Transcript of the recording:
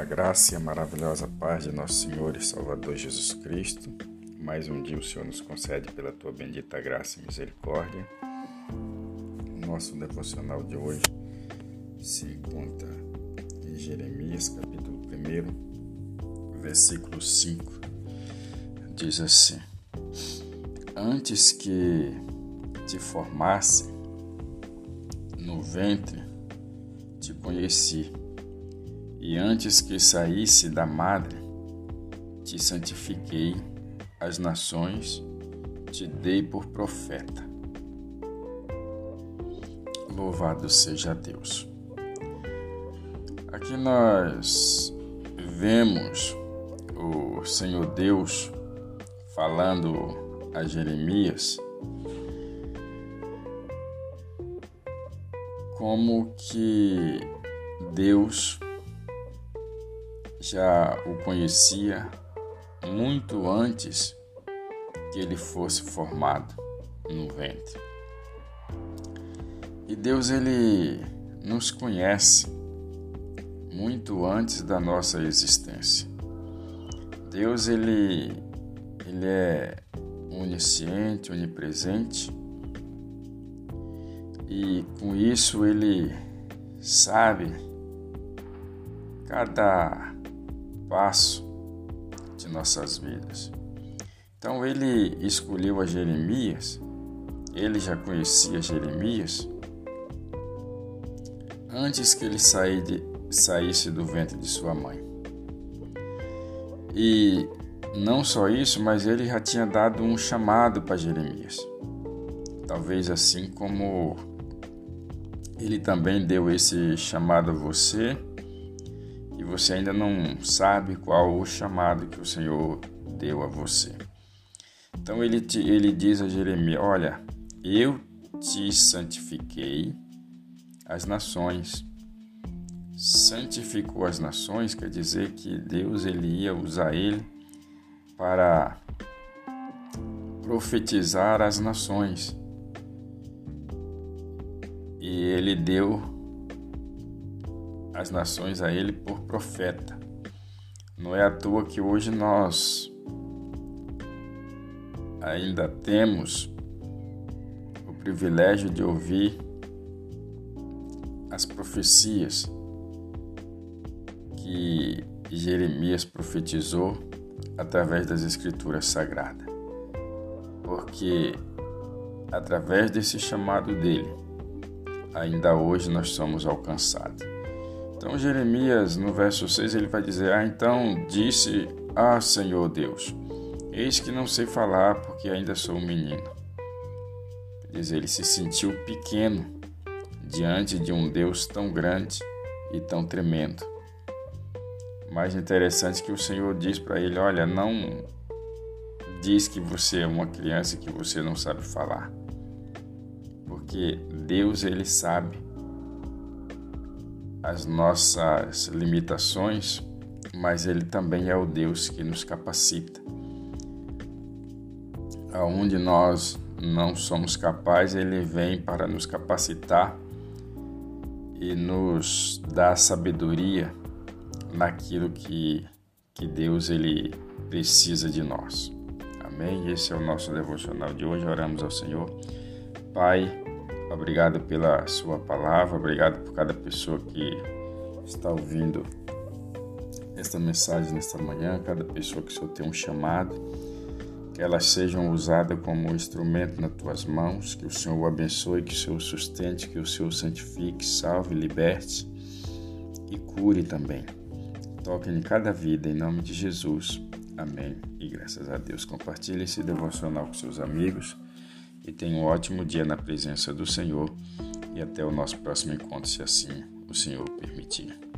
A graça e a maravilhosa paz de nosso Senhor e Salvador Jesus Cristo. Mais um dia o Senhor nos concede pela tua bendita graça e misericórdia. Nosso devocional de hoje se encontra em Jeremias, capítulo 1, versículo 5. Diz assim: Antes que te formasse no ventre, te conheci e antes que saísse da madre, te santifiquei as nações, te dei por profeta. Louvado seja Deus. Aqui nós vemos o Senhor Deus falando a Jeremias como que Deus já o conhecia muito antes que ele fosse formado no ventre. E Deus ele nos conhece muito antes da nossa existência. Deus ele ele é onisciente, onipresente e com isso ele sabe cada passo de nossas vidas. Então ele escolheu a Jeremias, ele já conhecia Jeremias antes que ele saísse do ventre de sua mãe. E não só isso, mas ele já tinha dado um chamado para Jeremias. Talvez assim como ele também deu esse chamado a você você ainda não sabe qual o chamado que o Senhor deu a você. Então ele, te, ele diz a Jeremias: Olha, eu te santifiquei as nações. Santificou as nações quer dizer que Deus ele ia usar ele para profetizar as nações. E ele deu as nações a ele por profeta. Não é à toa que hoje nós ainda temos o privilégio de ouvir as profecias que Jeremias profetizou através das Escrituras Sagradas. Porque através desse chamado dele, ainda hoje nós somos alcançados. Então, Jeremias, no verso 6, ele vai dizer: Ah, então disse: Ah, Senhor Deus, eis que não sei falar, porque ainda sou um menino. Dizer, ele se sentiu pequeno diante de um Deus tão grande e tão tremendo. Mais interessante que o Senhor diz para ele: Olha, não diz que você é uma criança que você não sabe falar. Porque Deus, ele sabe as nossas limitações, mas Ele também é o Deus que nos capacita. Aonde nós não somos capazes, Ele vem para nos capacitar e nos dar sabedoria naquilo que, que Deus ele precisa de nós. Amém? Esse é o nosso devocional de hoje. Oramos ao Senhor. Pai, Obrigado pela sua palavra, obrigado por cada pessoa que está ouvindo esta mensagem nesta manhã, cada pessoa que o Senhor tem um chamado, que elas sejam usadas como instrumento nas tuas mãos, que o Senhor o abençoe, que o Senhor sustente, que o Senhor santifique, salve, liberte e cure também. Toque em cada vida, em nome de Jesus. Amém. E graças a Deus. Compartilhe esse devocional com seus amigos e tenha um ótimo dia na presença do Senhor e até o nosso próximo encontro, se assim o Senhor permitir.